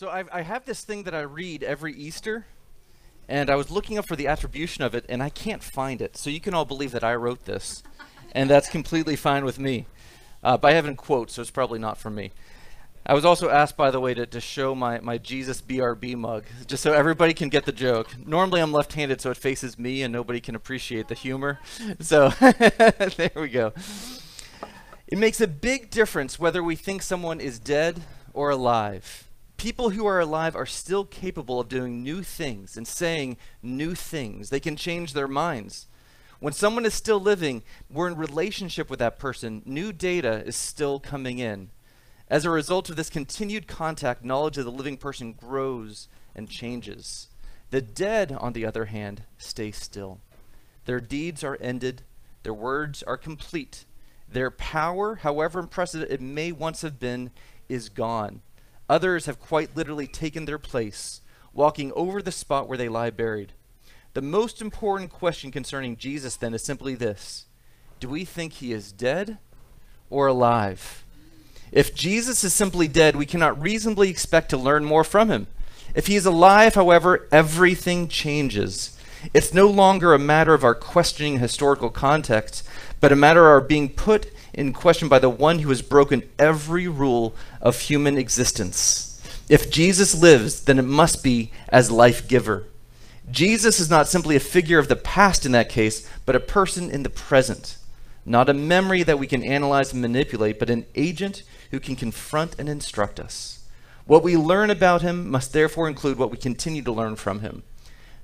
So I've, I have this thing that I read every Easter, and I was looking up for the attribution of it, and I can't find it. So you can all believe that I wrote this, and that's completely fine with me. Uh, but I have in quotes, so it's probably not from me. I was also asked, by the way, to, to show my, my Jesus BRB mug, just so everybody can get the joke. Normally I'm left-handed, so it faces me, and nobody can appreciate the humor. So there we go. It makes a big difference whether we think someone is dead or alive people who are alive are still capable of doing new things and saying new things. They can change their minds. When someone is still living, we're in relationship with that person. New data is still coming in. As a result of this continued contact, knowledge of the living person grows and changes. The dead, on the other hand, stay still. Their deeds are ended, their words are complete. Their power, however impressive it may once have been, is gone. Others have quite literally taken their place, walking over the spot where they lie buried. The most important question concerning Jesus then is simply this Do we think he is dead or alive? If Jesus is simply dead, we cannot reasonably expect to learn more from him. If he is alive, however, everything changes. It's no longer a matter of our questioning historical context, but a matter of our being put in question by the one who has broken every rule of human existence. If Jesus lives, then it must be as life giver. Jesus is not simply a figure of the past in that case, but a person in the present. Not a memory that we can analyze and manipulate, but an agent who can confront and instruct us. What we learn about him must therefore include what we continue to learn from him.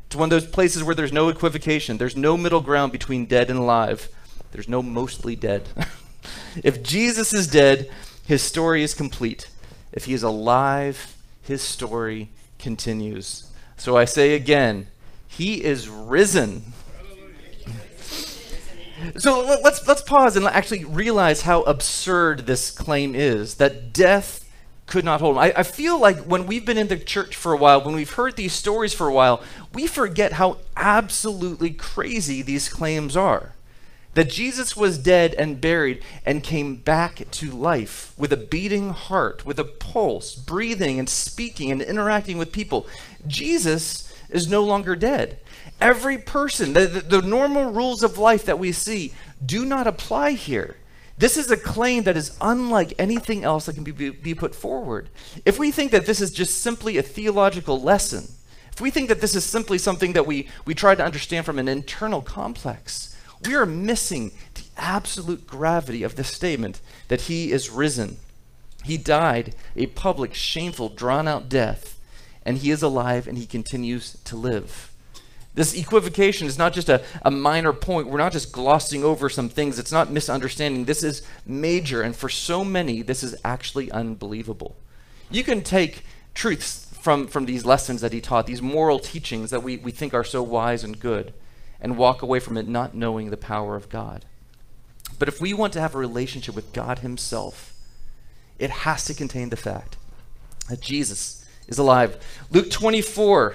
It's one of those places where there's no equivocation, there's no middle ground between dead and alive, there's no mostly dead. If Jesus is dead, his story is complete. If he is alive, his story continues. So I say again, he is risen. So let's let's pause and actually realize how absurd this claim is that death could not hold him. I, I, feel like when we've been in the church for a while, when we've heard these stories for a while, we forget how absolutely crazy these claims are that Jesus was dead and buried and came back to life with a beating heart, with a pulse, breathing and speaking and interacting with people. Jesus is no longer dead. Every person, the, the, the, normal rules of life that we see do not apply here. This is a claim that is unlike anything else that can be, be, put forward. If we think that this is just simply a theological lesson, if we think that this is simply something that we, we try to understand from an internal complex, we are missing the absolute gravity of the statement that he is risen. He died a public, shameful, drawn out death, and he is alive and he continues to live. This equivocation is not just a, a minor point. We're not just glossing over some things. It's not misunderstanding. This is major, and for so many, this is actually unbelievable. You can take truths from, from these lessons that he taught, these moral teachings that we, we think are so wise and good and walk away from it not knowing the power of God. But if we want to have a relationship with God Himself, it has to contain the fact that Jesus is alive. Luke 24,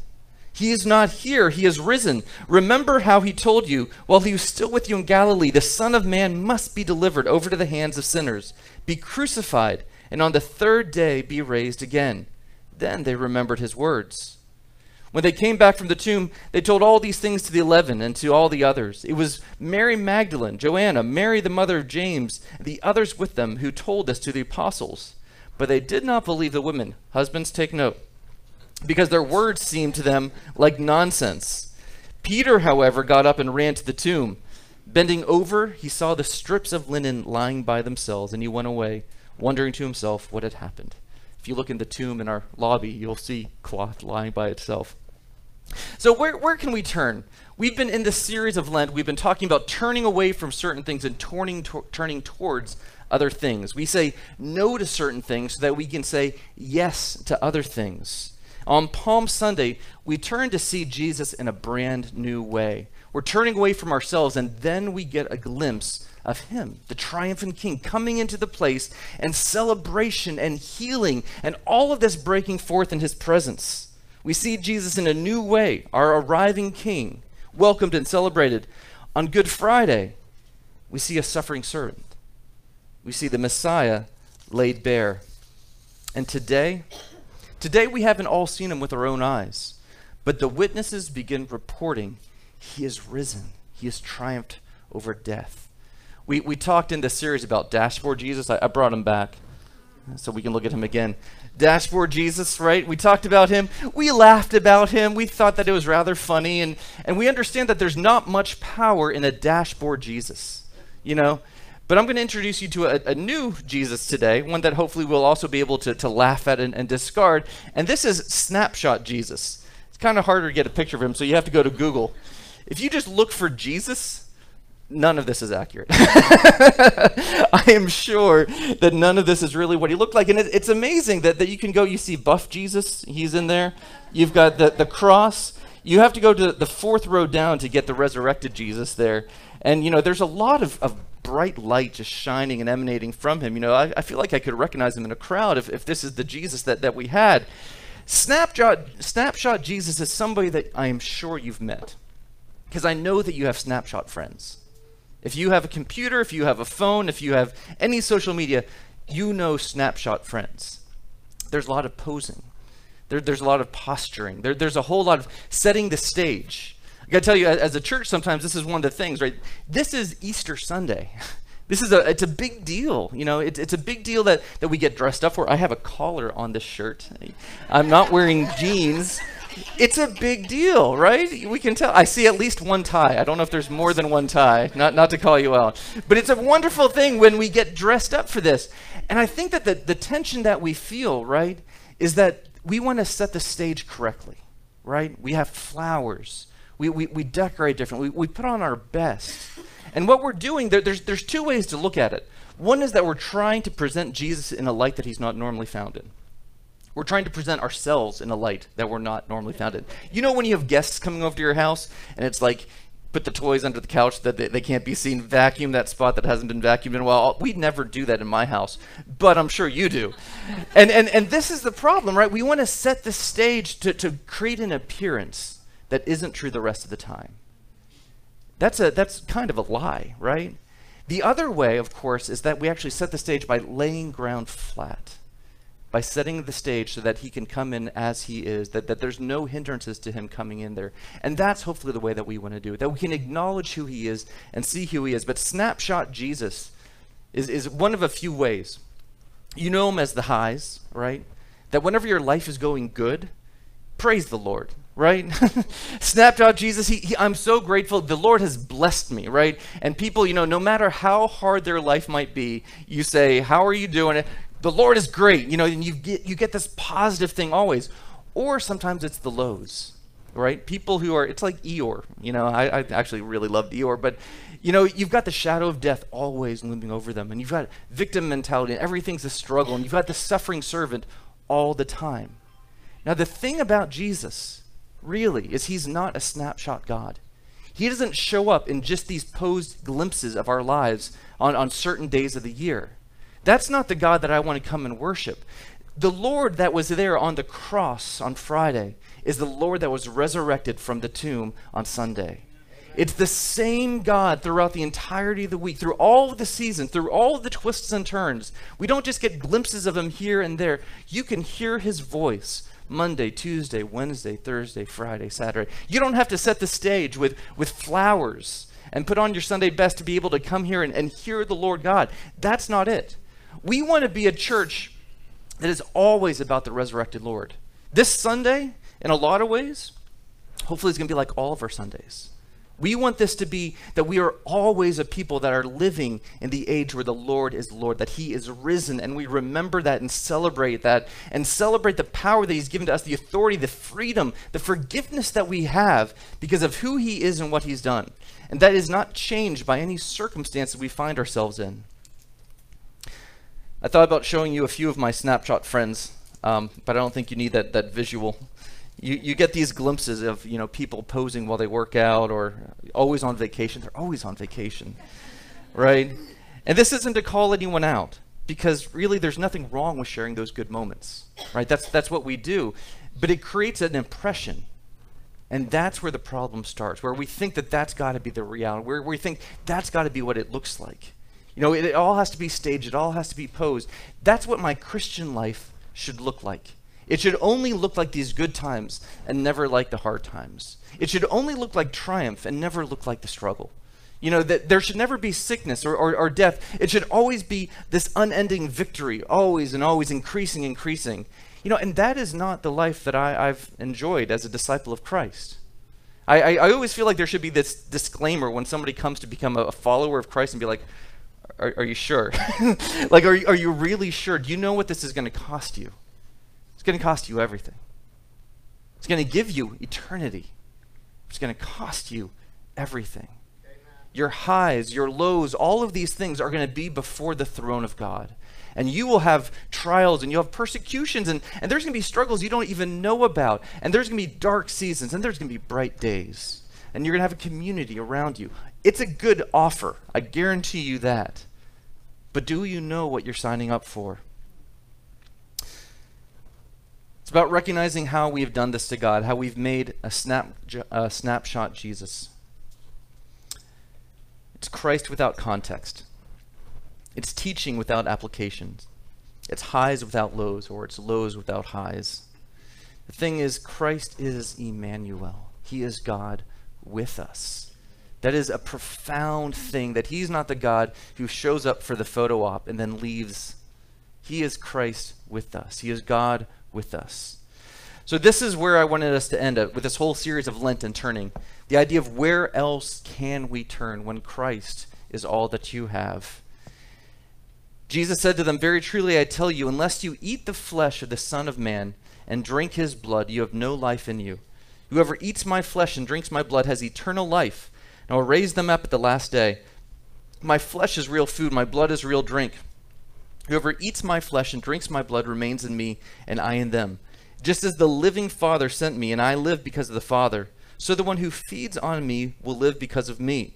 He is not here, he is risen. Remember how he told you, while he was still with you in Galilee, the Son of Man must be delivered over to the hands of sinners, be crucified, and on the third day be raised again. Then they remembered his words. When they came back from the tomb, they told all these things to the eleven and to all the others. It was Mary Magdalene, Joanna, Mary the mother of James, and the others with them who told this to the apostles. But they did not believe the women. Husbands, take note, because their words seemed to them like nonsense. Peter, however, got up and ran to the tomb. Bending over, he saw the strips of linen lying by themselves, and he went away, wondering to himself what had happened. If you look in the tomb in our lobby, you'll see cloth lying by itself. So where, where can we turn? We've been in this series of Lent, we've been talking about turning away from certain things and turning, to, turning towards other things. We say no to certain things so that we can say yes to other things. On Palm Sunday, we turn to see Jesus in a brand new way. We're turning away from ourselves, and then we get a glimpse of Him, the triumphant King, coming into the place and celebration and healing and all of this breaking forth in His presence. We see Jesus in a new way, our arriving King, welcomed and celebrated. On Good Friday, we see a suffering servant. We see the Messiah laid bare. And today, today we haven't all seen him with our own eyes, but the witnesses begin reporting he is risen. He has triumphed over death. We, we talked in the series about Dashboard Jesus. I, I brought him back so we can look at him again. Dashboard Jesus, right? We talked about him. We laughed about him. We thought that it was rather funny. And, and we understand that there's not much power in a dashboard Jesus, you know? But I'm going to introduce you to a, a, new Jesus today, one that hopefully we'll also be able to, to laugh at and, and discard. And this is Snapshot Jesus. It's kind of harder to get a picture of him, so you have to go to Google. If you just look for Jesus, none of this is accurate. I am sure that none of this is really what he looked like. And it, it's amazing that, that you can go, you see buff Jesus, he's in there. You've got the, the cross. You have to go to the fourth row down to get the resurrected Jesus there. And, you know, there's a lot of, of bright light just shining and emanating from him. You know, I, I feel like I could recognize him in a crowd if, if this is the Jesus that, that we had. Snapshot, snapshot Jesus is somebody that I am sure you've met because I know that you have snapshot friends. If you have a computer, if you have a phone, if you have any social media, you know snapshot friends. There's a lot of posing. There, there's a lot of posturing. There, there's a whole lot of setting the stage. I gotta tell you, as a church, sometimes this is one of the things, right? This is Easter Sunday. This is a it's a big deal, you know. It's it's a big deal that that we get dressed up for. I have a collar on this shirt. I'm not wearing jeans it's a big deal, right? We can tell. I see at least one tie. I don't know if there's more than one tie, not, not to call you out. But it's a wonderful thing when we get dressed up for this. And I think that the, the tension that we feel, right, is that we want to set the stage correctly, right? We have flowers. We, we, we decorate differently. We, we put on our best. And what we're doing, there, there's, there's two ways to look at it. One is that we're trying to present Jesus in a light that he's not normally found in. We're trying to present ourselves in a light that we're not normally found in. You know when you have guests coming over to your house and it's like put the toys under the couch that they, they can't be seen, vacuum that spot that hasn't been vacuumed in a while. We never do that in my house, but I'm sure you do. And and and this is the problem, right? We want to set the stage to, to create an appearance that isn't true the rest of the time. That's a that's kind of a lie, right? The other way, of course, is that we actually set the stage by laying ground flat by setting the stage so that he can come in as he is, that, that there's no hindrances to him coming in there. And that's hopefully the way that we want to do it, that we can acknowledge who he is and see who he is. But snapshot Jesus is, is one of a few ways. You know him as the highs, right? That whenever your life is going good, praise the Lord, right? Snapshot Jesus, he, he, I'm so grateful. The Lord has blessed me, right? And people, you know, no matter how hard their life might be, you say, How are you doing? the Lord is great, you know, and you get you get this positive thing always. Or sometimes it's the lows, right? People who are it's like Eeyore, you know. I, I actually really loved Eeyore, but you know, you've got the shadow of death always looming over them, and you've got victim mentality, and everything's a struggle, and you've got the suffering servant all the time. Now, the thing about Jesus, really, is he's not a snapshot God. He doesn't show up in just these posed glimpses of our lives on, on certain days of the year. That's not the God that I want to come and worship. The Lord that was there on the cross on Friday is the Lord that was resurrected from the tomb on Sunday. It's the same God throughout the entirety of the week, through all of the season, through all of the twists and turns. We don't just get glimpses of him here and there. You can hear his voice Monday, Tuesday, Wednesday, Thursday, Friday, Saturday. You don't have to set the stage with, with flowers and put on your Sunday best to be able to come here and, and hear the Lord God. That's not it. We want to be a church that is always about the resurrected Lord. This Sunday, in a lot of ways, hopefully it's going to be like all of our Sundays. We want this to be that we are always a people that are living in the age where the Lord is Lord, that He is risen, and we remember that and celebrate that and celebrate the power that He's given to us, the authority, the freedom, the forgiveness that we have because of who He is and what He's done. And that is not changed by any circumstances we find ourselves in. I thought about showing you a few of my snapshot friends um, but I don't think you need that, that visual. You, you get these glimpses of you know people posing while they work out or always on vacation. They're always on vacation, right? And this isn't to call anyone out because really there's nothing wrong with sharing those good moments, right? That's that's what we do, but it creates an impression and that's where the problem starts, where we think that that's got to be the reality, where we think that's got to be what it looks like. You know, it, it, all has to be staged, it all has to be posed. That's what my Christian life should look like. It should only look like these good times and never like the hard times. It should only look like triumph and never look like the struggle. You know, that there should never be sickness or, or, or death. It should always be this unending victory, always and always increasing, increasing. You know, and that is not the life that I, have enjoyed as a disciple of Christ. I, I, I, always feel like there should be this disclaimer when somebody comes to become a, a follower of Christ and be like, are, are you sure? like, are, are you really sure? Do you know what this is going to cost you? It's going to cost you everything. It's going to give you eternity. It's going to cost you everything. Amen. Your highs, your lows, all of these things are going to be before the throne of God and you will have trials and you'll have persecutions and, and there's going to be struggles you don't even know about and there's going to be dark seasons and there's going to be bright days and you're going to have a community around you it's a good offer i guarantee you that but do you know what you're signing up for it's about recognizing how we have done this to god how we've made a, snap, a snapshot jesus it's christ without context it's teaching without applications. It's highs without lows, or it's lows without highs. The thing is, Christ is Emmanuel. He is God with us. That is a profound thing that He's not the God who shows up for the photo op and then leaves. He is Christ with us. He is God with us. So, this is where I wanted us to end up with this whole series of Lent and turning. The idea of where else can we turn when Christ is all that you have. Jesus said to them, Very truly I tell you, unless you eat the flesh of the Son of Man and drink his blood, you have no life in you. Whoever eats my flesh and drinks my blood has eternal life, and I will raise them up at the last day. My flesh is real food, my blood is real drink. Whoever eats my flesh and drinks my blood remains in me, and I in them. Just as the living Father sent me, and I live because of the Father, so the one who feeds on me will live because of me.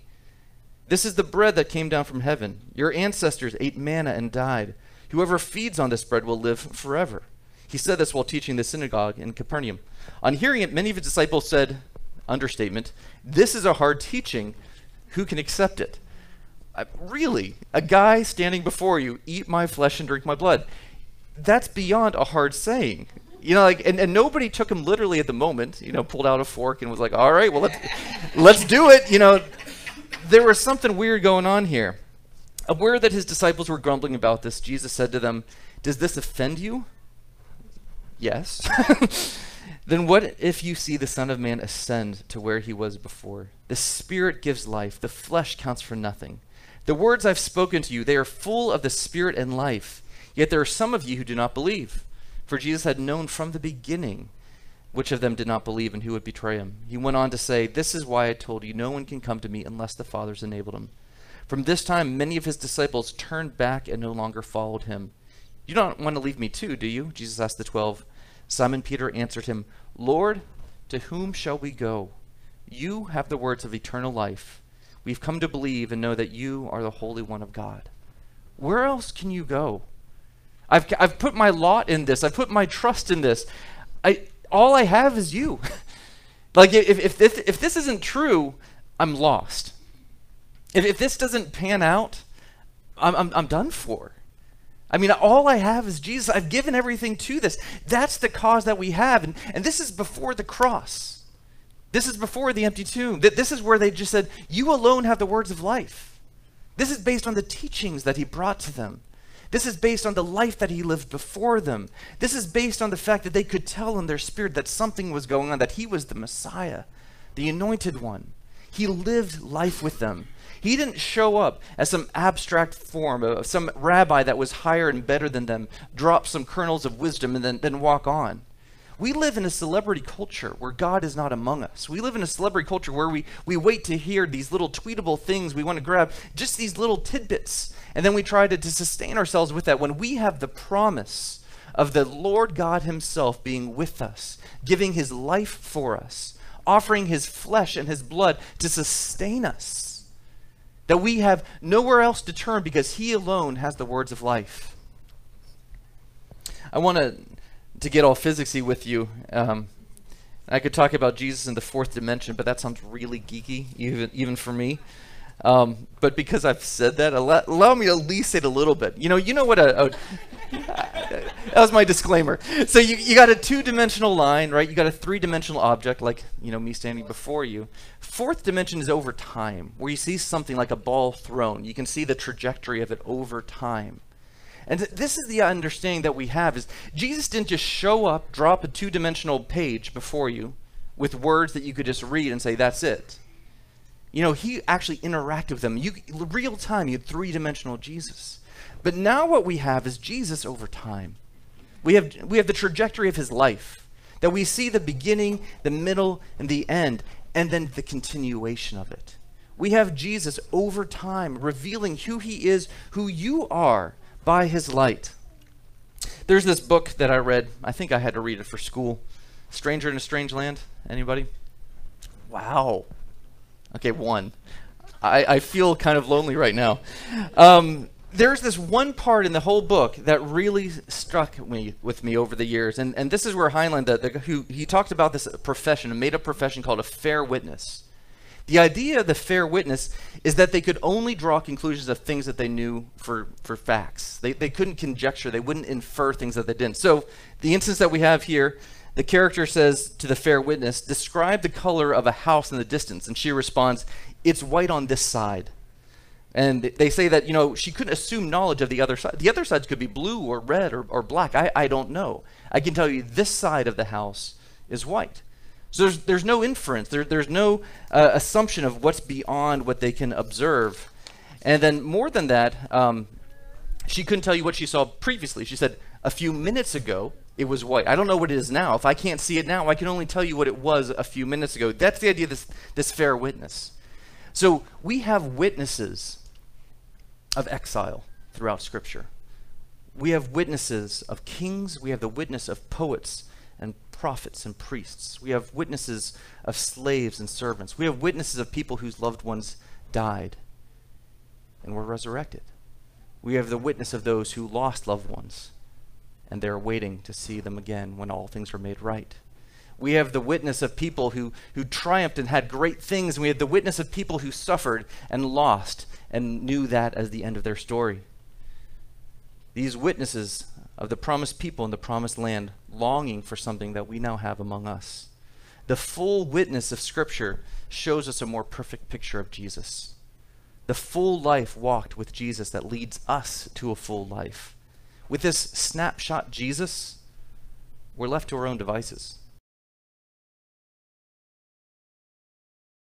This is the bread that came down from heaven. Your ancestors ate manna and died. Whoever feeds on this bread will live forever. He said this while teaching the synagogue in Capernaum. On hearing it, many of his disciples said, understatement, This is a hard teaching. Who can accept it? Uh, really? A guy standing before you, eat my flesh and drink my blood. That's beyond a hard saying. You know, like, and, and nobody took him literally at the moment, you know, pulled out a fork and was like, all right, well, let's, let's do it. You know, there was something weird going on here. Aware that his disciples were grumbling about this, Jesus said to them, Does this offend you? Yes. then what if you see the Son of Man ascend to where he was before? The Spirit gives life, the flesh counts for nothing. The words I've spoken to you, they are full of the Spirit and life. Yet there are some of you who do not believe. For Jesus had known from the beginning which of them did not believe and who would betray him. He went on to say, This is why I told you, no one can come to me unless the Father's enabled him. From this time, many of his disciples turned back and no longer followed him. You don't want to leave me too, do you? Jesus asked the twelve. Simon Peter answered him, Lord, to whom shall we go? You have the words of eternal life. We've come to believe and know that you are the Holy One of God. Where else can you go? I've, I've put my lot in this. I've put my trust in this. I, all I have is you. like, if, if, this, if this isn't true, I'm lost. If, if this doesn't pan out, I'm, I'm, I'm done for. I mean, all I have is Jesus. I've given everything to this. That's the cause that we have. And, and this is before the cross. This is before the empty tomb. This is where they just said, You alone have the words of life. This is based on the teachings that he brought to them. This is based on the life that he lived before them. This is based on the fact that they could tell in their spirit that something was going on, that he was the Messiah, the anointed one. He lived life with them. He didn't show up as some abstract form of some rabbi that was higher and better than them, drop some kernels of wisdom, and then, then walk on. We live in a celebrity culture where God is not among us. We live in a celebrity culture where we, we wait to hear these little tweetable things we want to grab, just these little tidbits. And then we try to, to sustain ourselves with that when we have the promise of the Lord God Himself being with us, giving His life for us, offering His flesh and His blood to sustain us. That we have nowhere else to turn because He alone has the words of life. I want to to get all physicsy with you. Um, I could talk about Jesus in the fourth dimension, but that sounds really geeky, even even for me. Um, but because I've said that, allow, allow, me to at least say it a little bit. You know, you know what a, a that was my disclaimer. So you, you got a two-dimensional line, right? You got a three-dimensional object, like you know me standing before you. Fourth dimension is over time, where you see something like a ball thrown. You can see the trajectory of it over time. And this is the understanding that we have is Jesus didn't just show up, drop a two-dimensional page before you with words that you could just read and say that's it. You know, he actually interacted with them. You real time, you had three-dimensional Jesus. But now what we have is Jesus over time. We have we have the trajectory of his life. That we see the beginning, the middle, and the end, and then the continuation of it. We have Jesus over time revealing who he is, who you are by his light. There's this book that I read. I think I had to read it for school. Stranger in a Strange Land. Anybody? Wow. Okay, one. I, I feel kind of lonely right now. Um, there's this one part in the whole book that really struck me with me over the years, and, and this is where Heinlein, the, the, who he talked about this profession, a made-up profession called a fair witness. The idea of the fair witness is that they could only draw conclusions of things that they knew for, for facts. They, they couldn't conjecture, they wouldn't infer things that they didn't. So, the instance that we have here the character says to the fair witness, Describe the color of a house in the distance. And she responds, It's white on this side. And they say that, you know, she couldn't assume knowledge of the other side. The other sides could be blue or red or, or black. I, I don't know. I can tell you this side of the house is white. So there's, there's no inference, there, there's no uh, assumption of what's beyond what they can observe. And then, more than that, um, she couldn't tell you what she saw previously. She said, A few minutes ago, it was white. I don't know what it is now. If I can't see it now, I can only tell you what it was a few minutes ago. That's the idea of this, this fair witness. So we have witnesses of exile throughout Scripture. We have witnesses of kings. We have the witness of poets and prophets and priests. We have witnesses of slaves and servants. We have witnesses of people whose loved ones died and were resurrected. We have the witness of those who lost loved ones and they're waiting to see them again when all things are made right. We have the witness of people who, who triumphed and had great things, and we have the witness of people who suffered and lost and knew that as the end of their story. These witnesses of the promised people in the promised land longing for something that we now have among us. The full witness of Scripture shows us a more perfect picture of Jesus. The full life walked with Jesus that leads us to a full life. With this snapshot Jesus, we're left to our own devices.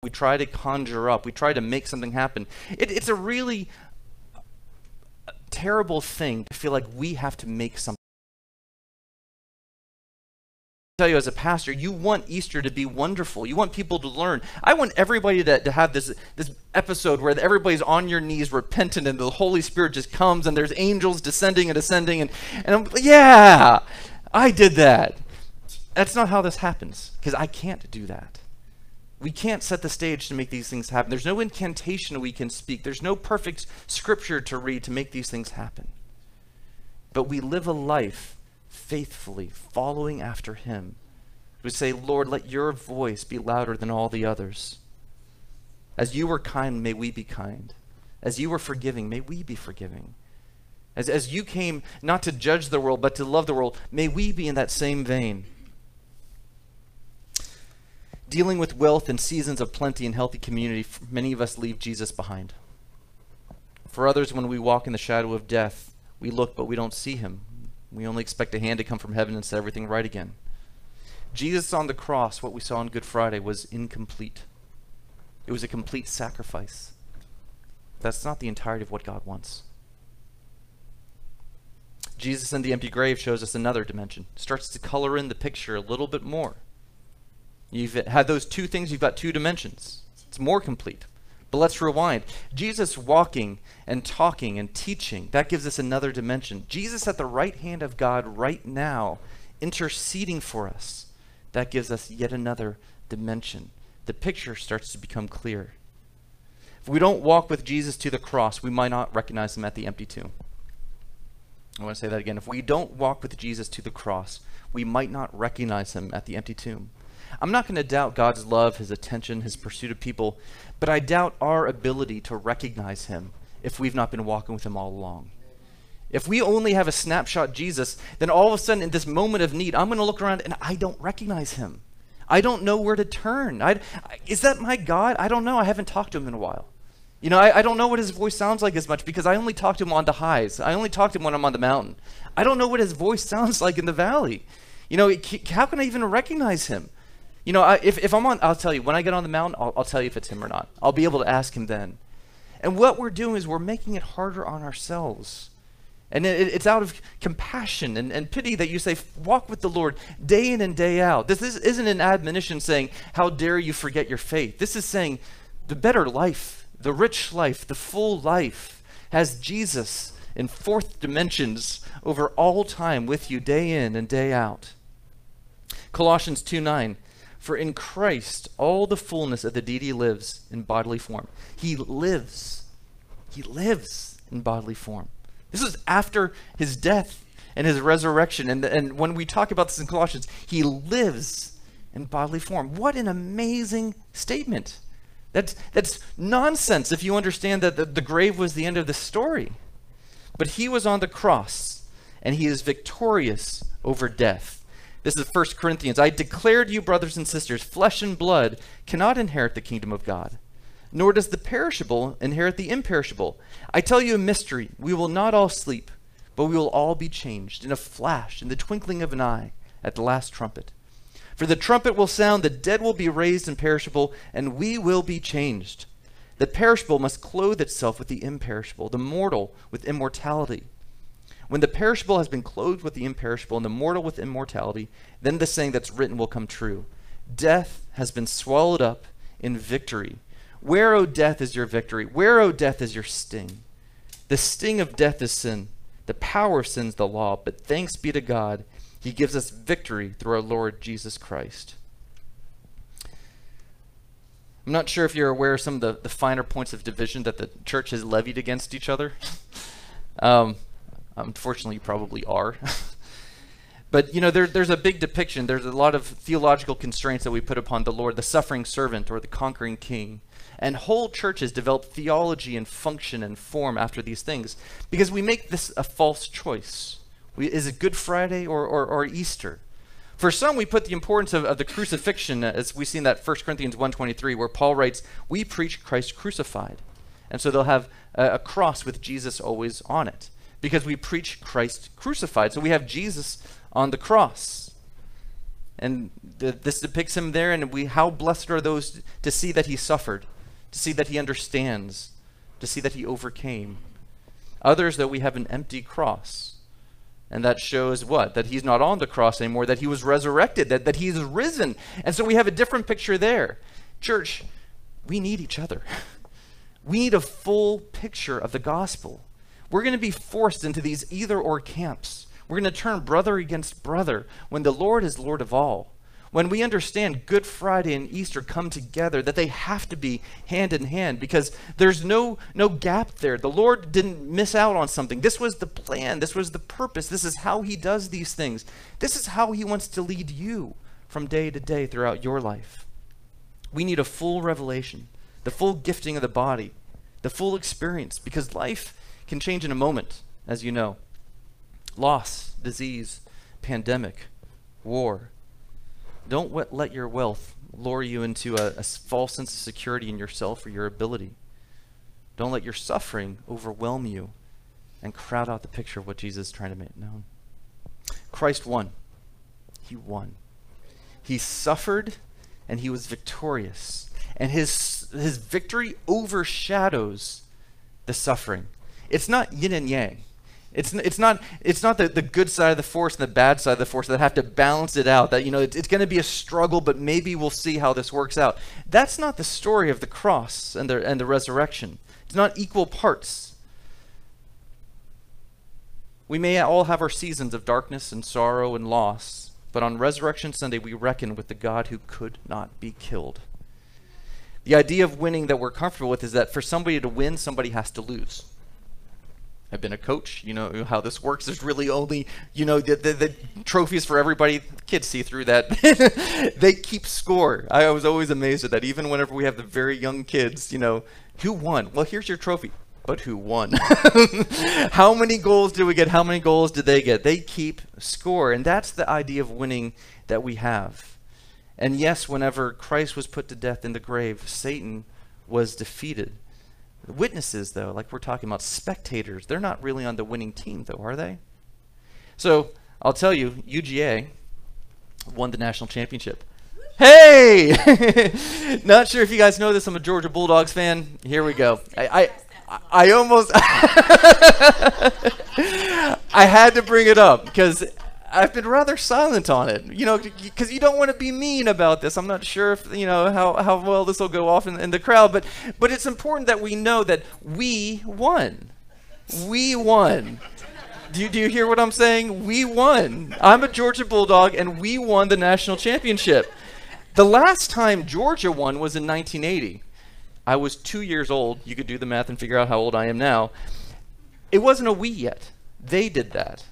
We try to conjure up, we try to make something happen. It, it's a really terrible thing to feel like we have to make something tell you as a pastor, you want Easter to be wonderful. You want people to learn. I want everybody to, to have this, this episode where everybody's on your knees repentant and the Holy Spirit just comes and there's angels descending and ascending. And, and I'm, yeah, I did that. That's not how this happens because I can't do that. We can't set the stage to make these things happen. There's no incantation we can speak. There's no perfect scripture to read to make these things happen. But we live a life faithfully following after him. We say, Lord, let your voice be louder than all the others. As you were kind, may we be kind. As you were forgiving, may we be forgiving. As, as you came not to judge the world, but to love the world, may we be in that same vein. Dealing with wealth and seasons of plenty and healthy community, many of us leave Jesus behind. For others, when we walk in the shadow of death, we look but we don't see him. We only expect a hand to come from heaven and set everything right again. Jesus on the cross, what we saw on Good Friday, was incomplete. It was a complete sacrifice. That's not the entirety of what God wants. Jesus in the empty grave shows us another dimension. Starts to color in the picture a little bit more. You've had those two things, you've got two dimensions. It's more complete. But let's rewind. Jesus walking and talking and teaching, that gives us another dimension. Jesus at the right hand of God right now, interceding for us, that gives us yet another dimension. The picture starts to become clear. If we don't walk with Jesus to the cross, we might not recognize him at the empty tomb. I want to say that again. If we don't walk with Jesus to the cross, we might not recognize him at the empty tomb. I'm not going to doubt God's love, his attention, his pursuit of people, but I doubt our ability to recognize him if we've not been walking with him all along. If we only have a snapshot Jesus, then all of a sudden in this moment of need, I'm going to look around and I don't recognize him. I don't know where to turn. I, is that my God? I don't know. I haven't talked to him in a while. You know, I, I don't know what his voice sounds like as much because I only talk to him on the highs. I only talk to him when I'm on the mountain. I don't know what his voice sounds like in the valley. You know, how can I even recognize him? You know, I, if, if I'm on, I'll tell you, when I get on the mountain, I'll, I'll tell you if it's him or not. I'll be able to ask him then. And what we're doing is we're making it harder on ourselves. And it, it's out of compassion and, and pity that you say, walk with the Lord day in and day out. This is, isn't an admonition saying, how dare you forget your faith. This is saying, the better life, the rich life, the full life has Jesus in fourth dimensions over all time with you day in and day out. Colossians 2 9 for in Christ, all the fullness of the deity lives in bodily form. He lives. He lives in bodily form. This is after his death and his resurrection. And, and when we talk about this in Colossians, he lives in bodily form. What an amazing statement. That's, that's nonsense if you understand that the, the grave was the end of the story. But he was on the cross, and he is victorious over death. This is 1 Corinthians. I declare to you, brothers and sisters, flesh and blood cannot inherit the kingdom of God, nor does the perishable inherit the imperishable. I tell you a mystery. We will not all sleep, but we will all be changed in a flash, in the twinkling of an eye, at the last trumpet. For the trumpet will sound, the dead will be raised imperishable, and we will be changed. The perishable must clothe itself with the imperishable, the mortal with immortality. When the perishable has been clothed with the imperishable and the mortal with immortality, then the saying that's written will come true Death has been swallowed up in victory. Where, O death, is your victory? Where, O death, is your sting? The sting of death is sin. The power of sin is the law. But thanks be to God, He gives us victory through our Lord Jesus Christ. I'm not sure if you're aware of some of the, the finer points of division that the church has levied against each other. um, Um, Unfortunately, you probably are. but you know, there, there's a big depiction. There's a lot of theological constraints that we put upon the Lord, the suffering servant or the conquering king. And whole churches develop theology and function and form after these things because we make this a false choice. We, is it Good Friday or, or, or Easter? For some, we put the importance of, of the crucifixion, as we see in that 1 Corinthians 1.23, where Paul writes, we preach Christ crucified. And so they'll have a, a cross with Jesus always on it because we preach Christ crucified. So we have Jesus on the cross. And this depicts him there, and we how blessed are those to see that he suffered, to see that he understands, to see that he overcame. Others, though, we have an empty cross. And that shows what? That he's not on the cross anymore, that he was resurrected, that, that he's risen. And so we have a different picture there. Church, we need each other. We need a full picture of the gospel. We're going to be forced into these either or camps. We're going to turn brother against brother when the Lord is Lord of all. When we understand Good Friday and Easter come together, that they have to be hand in hand because there's no, no gap there. The Lord didn't miss out on something. This was the plan, this was the purpose, this is how He does these things. This is how He wants to lead you from day to day throughout your life. We need a full revelation, the full gifting of the body, the full experience because life can change in a moment, as you know. Loss, disease, pandemic, war. Don't let your wealth lure you into a, a false sense of security in yourself or your ability. Don't let your suffering overwhelm you and crowd out the picture of what Jesus is trying to make known. Christ won. He won. He suffered and he was victorious. And his, his victory overshadows the suffering. It's not yin and yang. It's, it's not, it's not the, the good side of the force and the bad side of the force that have to balance it out. That, you know, it's, it's going to be a struggle, but maybe we'll see how this works out. That's not the story of the cross and the, and the resurrection. It's not equal parts. We may all have our seasons of darkness and sorrow and loss, but on Resurrection Sunday, we reckon with the God who could not be killed. The idea of winning that we're comfortable with is that for somebody to win, somebody has to lose. I've been a coach. You know how this works. There's really only, you know, the, the, the trophies for everybody. Kids see through that. they keep score. I was always amazed at that. Even whenever we have the very young kids, you know, who won? Well, here's your trophy. But who won? how many goals did we get? How many goals did they get? They keep score. And that's the idea of winning that we have. And yes, whenever Christ was put to death in the grave, Satan was defeated. Witnesses, though, like we're talking about, spectators, they're not really on the winning team, though, are they? So I'll tell you, UGA won the national championship. Hey! not sure if you guys know this. I'm a Georgia Bulldogs fan. Here we go. I, I, I almost. I had to bring it up because I've been rather silent on it, you know, because you don't want to be mean about this. I'm not sure if you know how, how well this will go off in, in the crowd, but but it's important that we know that we won. We won. Do you, do you hear what I'm saying? We won. I'm a Georgia Bulldog, and we won the national championship. The last time Georgia won was in 1980. I was two years old. You could do the math and figure out how old I am now. It wasn't a we yet. They did that.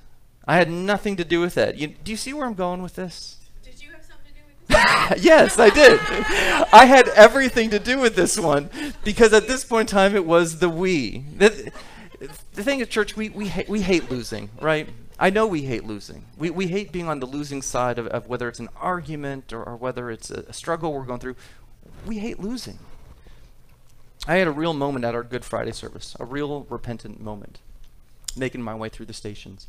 I had nothing to do with that. You, do you see where I'm going with this? Did you have something to do with this? yes, I did. I had everything to do with this one because at this point in time it was the we. The, the thing is, church, we, we, ha- we hate losing, right? I know we hate losing. We, we hate being on the losing side of, of whether it's an argument or, or whether it's a, a struggle we're going through. We hate losing. I had a real moment at our Good Friday service, a real repentant moment, making my way through the stations.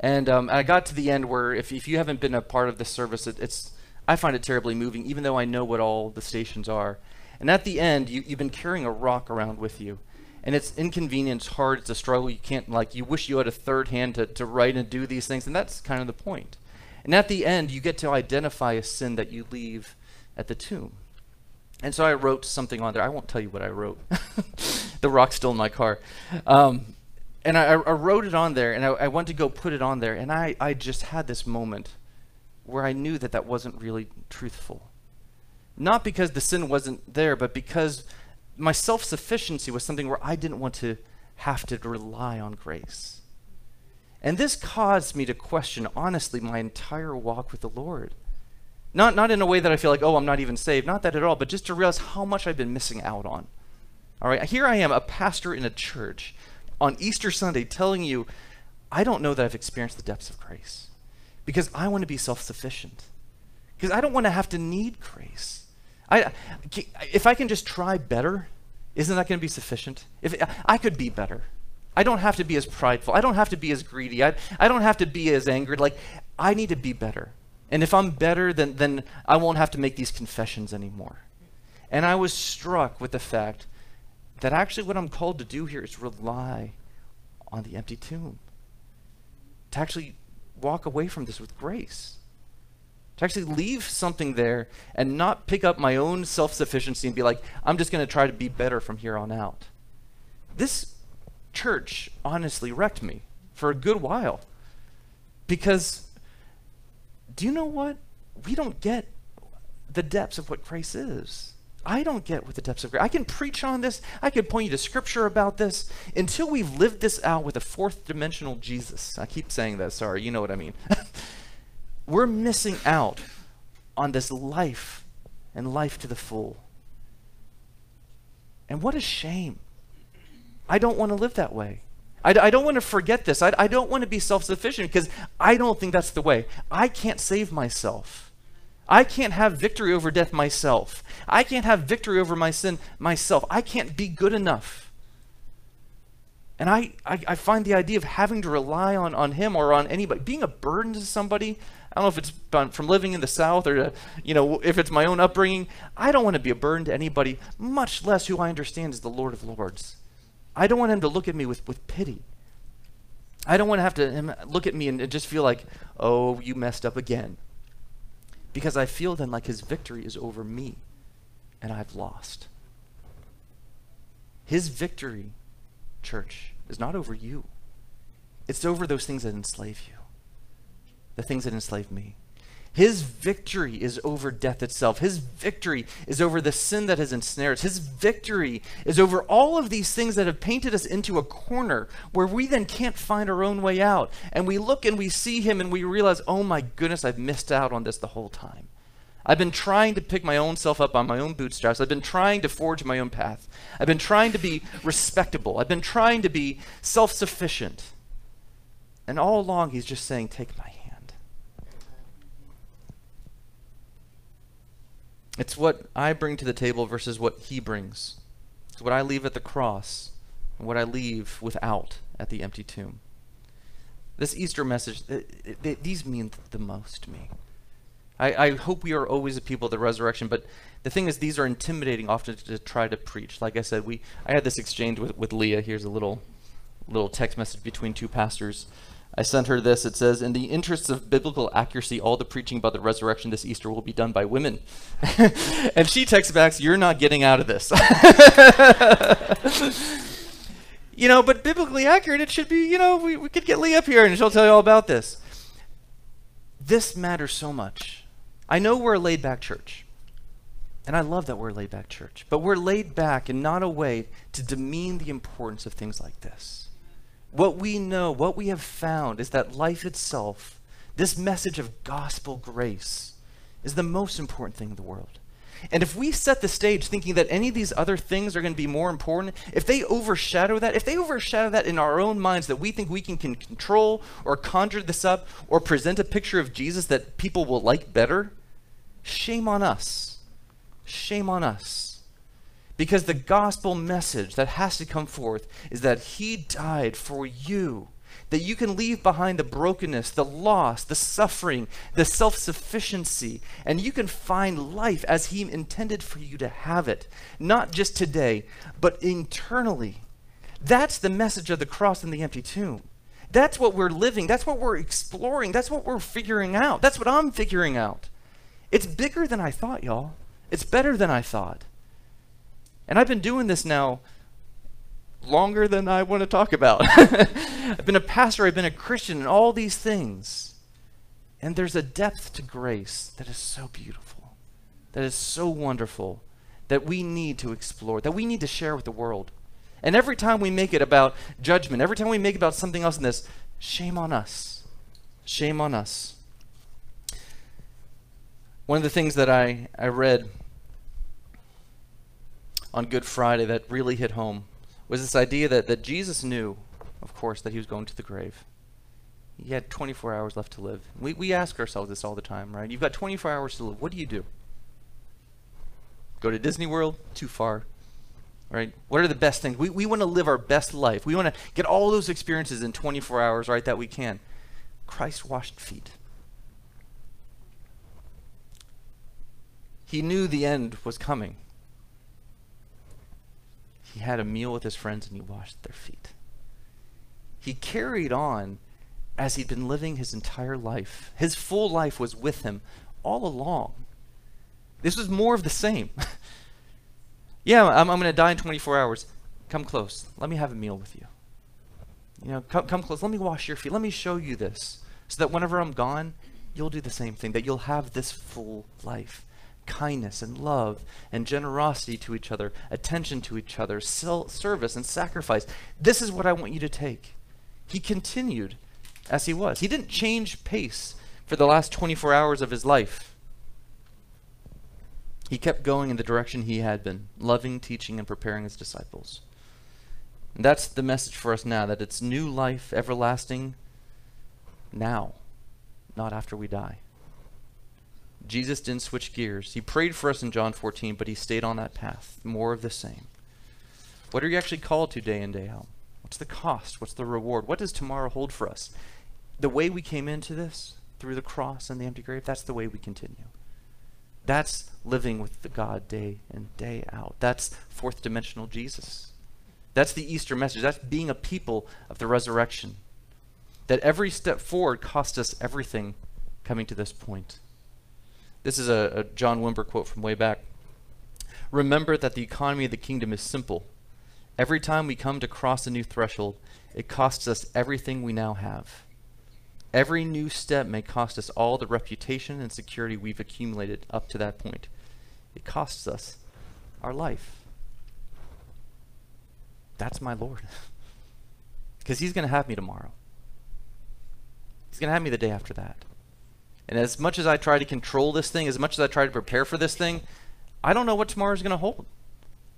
And um, I got to the end where, if, if you haven't been a part of this service, it, it's I find it terribly moving, even though I know what all the stations are. And at the end, you, you've been carrying a rock around with you. And it's inconvenient, it's hard, it's a struggle. You can't, like, you wish you had a third hand to, to write and do these things. And that's kind of the point. And at the end, you get to identify a sin that you leave at the tomb. And so I wrote something on there. I won't tell you what I wrote. the rock's still in my car. Um, and I, I, wrote it on there, and I, I went to go put it on there, and I, I just had this moment where I knew that that wasn't really truthful. Not because the sin wasn't there, but because my self sufficiency was something where I didn't want to have to rely on grace. And this caused me to question, honestly, my entire walk with the Lord. Not, not in a way that I feel like, oh, I'm not even saved. Not that at all, but just to realize how much I've been missing out on. All right, here I am, a pastor in a church on Easter Sunday telling you, I don't know that I've experienced the depths of grace because I want to be self sufficient. Because I don't want to have to need grace. I, if I can just try better, isn't that going to be sufficient? If I could be better. I don't have to be as prideful. I don't have to be as greedy. I, I don't have to be as angry. Like, I need to be better. And if I'm better, then, then I won't have to make these confessions anymore. And I was struck with the fact that actually what I'm called to do here is rely on the empty tomb. To actually walk away from this with grace. To actually leave something there and not pick up my own self sufficiency and be like, I'm just going to try to be better from here on out. This church honestly wrecked me for a good while. Because, do you know what? We don't get the depths of what grace is. I don't get what the depths of grace. I can preach on this. I can point you to scripture about this until we've lived this out with a fourth dimensional Jesus. I keep saying that. Sorry, you know what I mean. We're missing out on this life and life to the full. And what a shame. I don't want to live that way. I, I don't want to forget this. I, I don't want to be self sufficient because I don't think that's the way. I can't save myself. I can't have victory over death myself. I can't have victory over my sin myself. I can't be good enough. And I, I, I, find the idea of having to rely on, on him or on anybody, being a burden to somebody, I don't know if it's from living in the South or, to, you know, if it's my own upbringing, I don't want to be a burden to anybody, much less who I understand is the Lord of Lords. I don't want him to look at me with, with pity. I don't want to have to look at me and just feel like, oh, you messed up again. Because I feel then like his victory is over me and I've lost. His victory, church, is not over you. It's over those things that enslave you, the things that enslave me. His victory is over death itself. His victory is over the sin that has ensnared us. His victory is over all of these things that have painted us into a corner where we then can't find our own way out. And we look and we see him and we realize, oh my goodness, I've missed out on this the whole time. I've been trying to pick my own self up on my own bootstraps. I've been trying to forge my own path. I've been trying to be respectable. I've been trying to be self sufficient. And all along, he's just saying, Take my hand. It's what I bring to the table versus what he brings. It's what I leave at the cross and what I leave without at the empty tomb. This Easter message, these mean the most to me. I, I hope we are always a people of the resurrection, but the thing is, these are intimidating often to, to try to preach. Like I said, we I had this exchange with, with Leah. Here's a little little text message between two pastors. I sent her this. It says, In the interests of biblical accuracy, all the preaching about the resurrection this Easter will be done by women. and she texts back, You're not getting out of this. you know, but biblically accurate, it should be, you know, we, we could get Leah up here and she'll tell you all about this. This matters so much. I know we're a laid back church. And I love that we're a laid back church. But we're laid back in not a way to demean the importance of things like this. What we know, what we have found, is that life itself, this message of gospel grace, is the most important thing in the world. And if we set the stage thinking that any of these other things are going to be more important, if they overshadow that, if they overshadow that in our own minds that we think we can, control or conjure this up or present a picture of Jesus that people will like better, shame on us. Shame on us. Because the gospel message that has to come forth is that he died for you. That you can leave behind the brokenness, the loss, the suffering, the self sufficiency, and you can find life as He intended for you to have it. Not just today, but internally. That's the message of the cross and the empty tomb. That's what we're living. That's what we're exploring. That's what we're figuring out. That's what I'm figuring out. It's bigger than I thought, y'all. It's better than I thought. And I've been doing this now longer than I want to talk about. I've been a pastor, I've been a Christian, and all these things. And there's a depth to grace that is so beautiful, that is so wonderful, that we need to explore, that we need to share with the world. And every time we make it about judgment, every time we make it about something else in this, shame on us. Shame on us. One of the things that I, I read on Good Friday that really hit home was this idea that, that Jesus knew, of course, that he was going to the grave. He had 24 hours left to live. We, we ask ourselves this all the time, right? You've got 24 hours to live. What do you do? Go to Disney World? Too far. Right? What are the best things? We, we want to live our best life. We want to get all those experiences in 24 hours, right, that we can. Christ washed feet. He knew the end was coming. He had a meal with his friends and he washed their feet. He carried on as he'd been living his entire life. His full life was with him all along. This was more of the same. yeah, I'm, I'm going to die in 24 hours. Come close. Let me have a meal with you. You know, come, come close. Let me wash your feet. Let me show you this. So that whenever I'm gone, you'll do the same thing, that you'll have this full life kindness and love and generosity to each other, attention to each other, service and sacrifice. This is what I want you to take. He continued as he was. He didn't change pace for the last 24 hours of his life. He kept going in the direction he had been, loving, teaching, and preparing his disciples. And that's the message for us now that it's new life, everlasting, now, not after we die. Jesus didn't switch gears. He prayed for us in John 14, but he stayed on that path. More of the same. What are you actually called to day in, day out? What's the cost? What's the reward? What does tomorrow hold for us? The way we came into this, through the cross and the empty grave, that's the way we continue. That's living with the God day in, day out. That's fourth dimensional Jesus. That's the Easter message. That's being a people of the resurrection. that every step forward cost us everything coming to this point. This is a, a John Wimber quote from way back. Remember that the economy of the kingdom is simple. Every time we come to cross a new threshold, it costs us everything we now have. Every new step may cost us all the reputation and security we've accumulated up to that point. It costs us our life. That's my Lord. Because He's going to have me tomorrow. He's going to have me the day after that. And as much as I try to control this thing, as much as I try to prepare for this thing, I don't know what tomorrow is going to hold.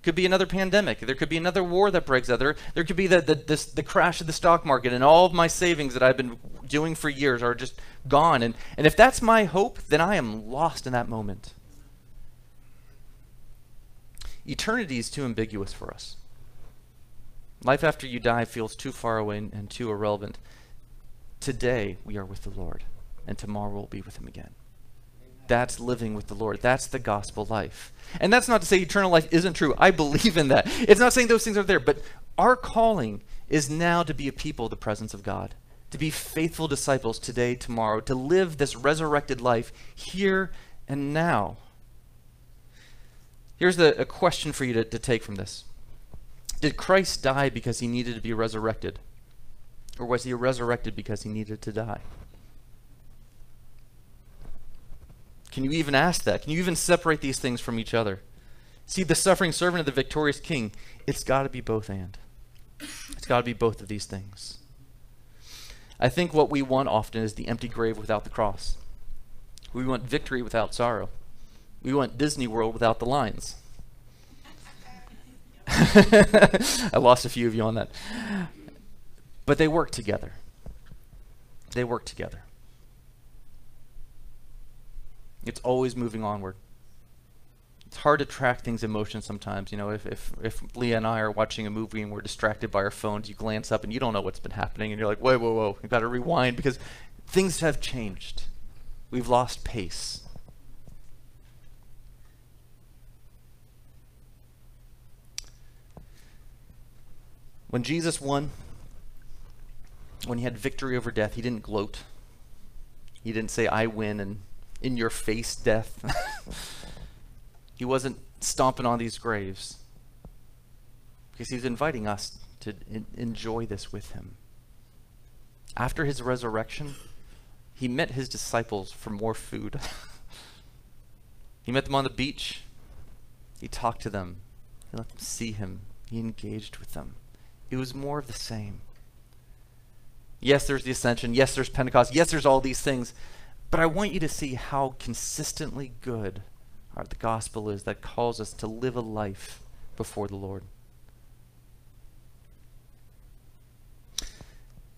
Could be another pandemic. There could be another war that breaks out. There, there could be the, the, this, the crash of the stock market, and all of my savings that I've been doing for years are just gone. And, and if that's my hope, then I am lost in that moment. Eternity is too ambiguous for us. Life after you die feels too far away and, and too irrelevant. Today, we are with the Lord, and tomorrow we'll be with Him again. That's living with the Lord. That's the gospel life. And that's not to say eternal life isn't true. I believe in that. It's not saying those things are there, but our calling is now to be a people of the presence of God, to be faithful disciples today, tomorrow, to live this resurrected life here and now. Here's a question for you to, to take from this Did Christ die because he needed to be resurrected? Or was he resurrected because he needed to die? Can you even ask that? Can you even separate these things from each other? See, the suffering servant of the victorious king, it's got to be both and. It's got to be both of these things. I think what we want often is the empty grave without the cross. We want victory without sorrow. We want Disney World without the lines. I lost a few of you on that. But they work together. They work together. It's always moving onward. It's hard to track things in motion sometimes. You know, if, if, if Leah and I are watching a movie and we're distracted by our phones, you glance up and you don't know what's been happening, and you're like, whoa, whoa, whoa, you've got to rewind because things have changed. We've lost pace. When Jesus won, when he had victory over death, he didn't gloat. He didn't say, I win, and in your face death. he wasn't stomping on these graves because he's inviting us to in- enjoy this with him. After his resurrection, he met his disciples for more food. he met them on the beach. He talked to them. He let them see him. He engaged with them. It was more of the same. Yes, there's the ascension. Yes, there's Pentecost. Yes, there's all these things. But I want you to see how consistently good our, the gospel is that calls us to live a life before the Lord.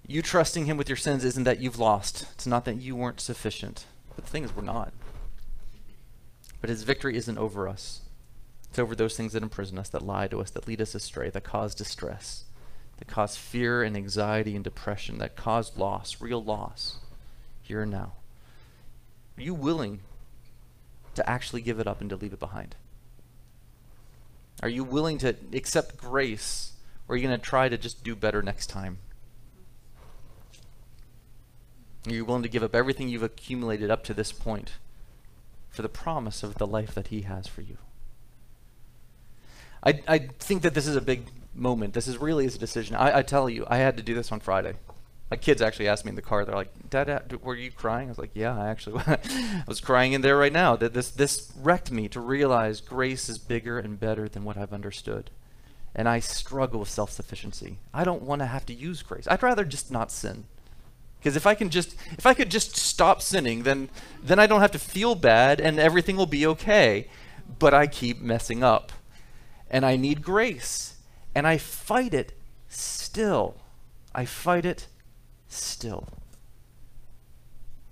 You trusting Him with your sins isn't that you've lost, it's not that you weren't sufficient. But the thing is, we're not. But His victory isn't over us, it's over those things that imprison us, that lie to us, that lead us astray, that cause distress, that cause fear and anxiety and depression, that cause loss, real loss, here and now. Are you willing to actually give it up and to leave it behind? Are you willing to accept grace, or are you going to try to just do better next time? Are you willing to give up everything you've accumulated up to this point for the promise of the life that He has for you? I, I think that this is a big moment. This is really is a decision. I, I tell you, I had to do this on Friday my kids actually asked me in the car. They're like, "Dad, uh, were you crying?" I was like, "Yeah, I actually I was crying in there right now." That this this wrecked me to realize grace is bigger and better than what I've understood, and I struggle with self-sufficiency. I don't want to have to use grace. I'd rather just not sin, because if I can just if I could just stop sinning, then then I don't have to feel bad and everything will be okay. But I keep messing up, and I need grace, and I fight it still. I fight it still.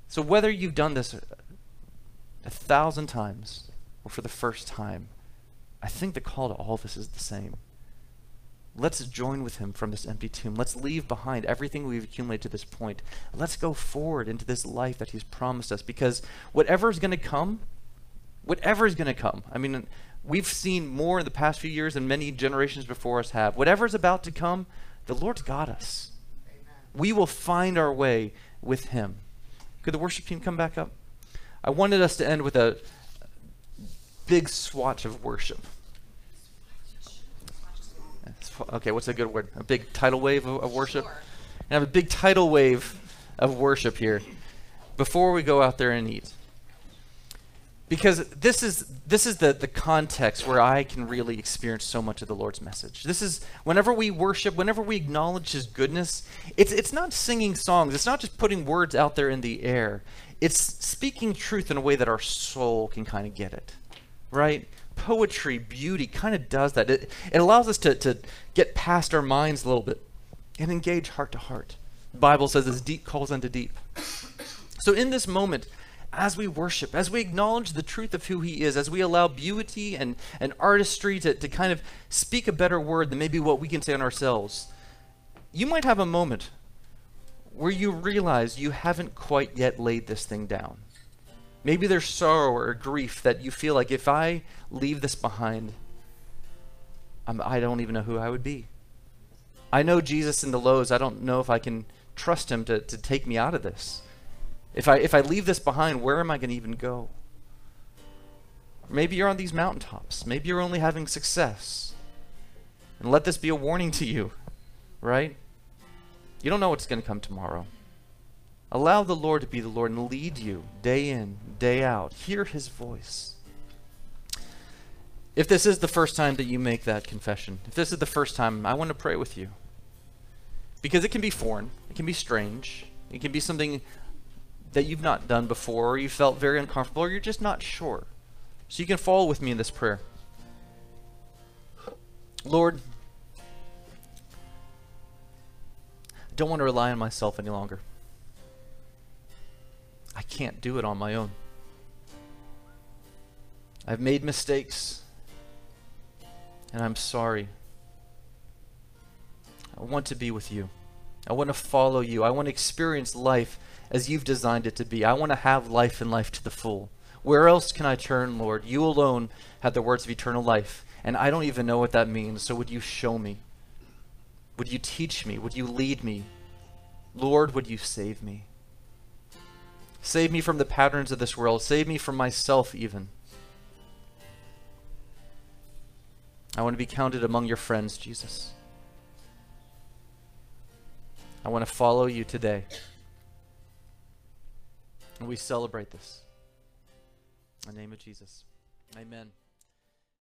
So, whether you've done this a thousand times or for the first time, I think the call to all of us is the same. Let's join with him from this empty tomb. Let's leave behind everything we've accumulated to this point. Let's go forward into this life that he's promised us because whatever is going to come, whatever is going to come, I mean, we've seen more in the past few years than many generations before us have. Whatever is about to come, the Lord's got us. We will find our way with Him. Could the worship team come back up? I wanted us to end with a big swatch of worship. Okay, what's a good word? A big tidal wave of, of worship? And have a big tidal wave of worship here before we go out there and eat. Because this is this is the, the context where I can really experience so much of the Lord's message. This is whenever we worship, whenever we acknowledge his goodness, it's it's not singing songs, it's not just putting words out there in the air. It's speaking truth in a way that our soul can kind of get it. Right? Poetry, beauty kind of does that. It, it allows us to, to get past our minds a little bit and engage heart to heart. The Bible says as deep calls unto deep. So in this moment, as we worship, as we acknowledge the truth of who He is, as we allow beauty and, and artistry to, to kind of speak a better word than maybe what we can say on ourselves, you might have a moment where you realize you haven't quite yet laid this thing down. Maybe there's sorrow or grief that you feel like if I leave this behind, I'm, I don't even know who I would be. I know Jesus in the lows. I don't know if I can trust him to, to take me out of this. If I, if I leave this behind, where am I going to even go? Maybe you're on these mountaintops. Maybe you're only having success. And let this be a warning to you, right? You don't know what's going to come tomorrow. Allow the Lord to be the Lord and lead you day in, day out. Hear his voice. If this is the first time that you make that confession, if this is the first time, I want to pray with you. Because it can be foreign, it can be strange, it can be something that you've not done before, or you felt very uncomfortable, or you're just not sure. So you can follow with me in this prayer. Lord, I don't want to rely on myself any longer. I can't do it on my own. I've made mistakes, and I'm sorry. I want to be with you. I want to follow you. I want to experience life as you've designed it to be. I want to have life and life to the full. Where else can I turn, Lord? You alone have the words of eternal life, and I don't even know what that means, so would you show me? Would you teach me? Would you lead me? Lord, would you save me? Save me from the patterns of this world. Save me from myself, even. I want to be counted among your friends, Jesus. I want to follow you today. And we celebrate this. In the name of Jesus. Amen.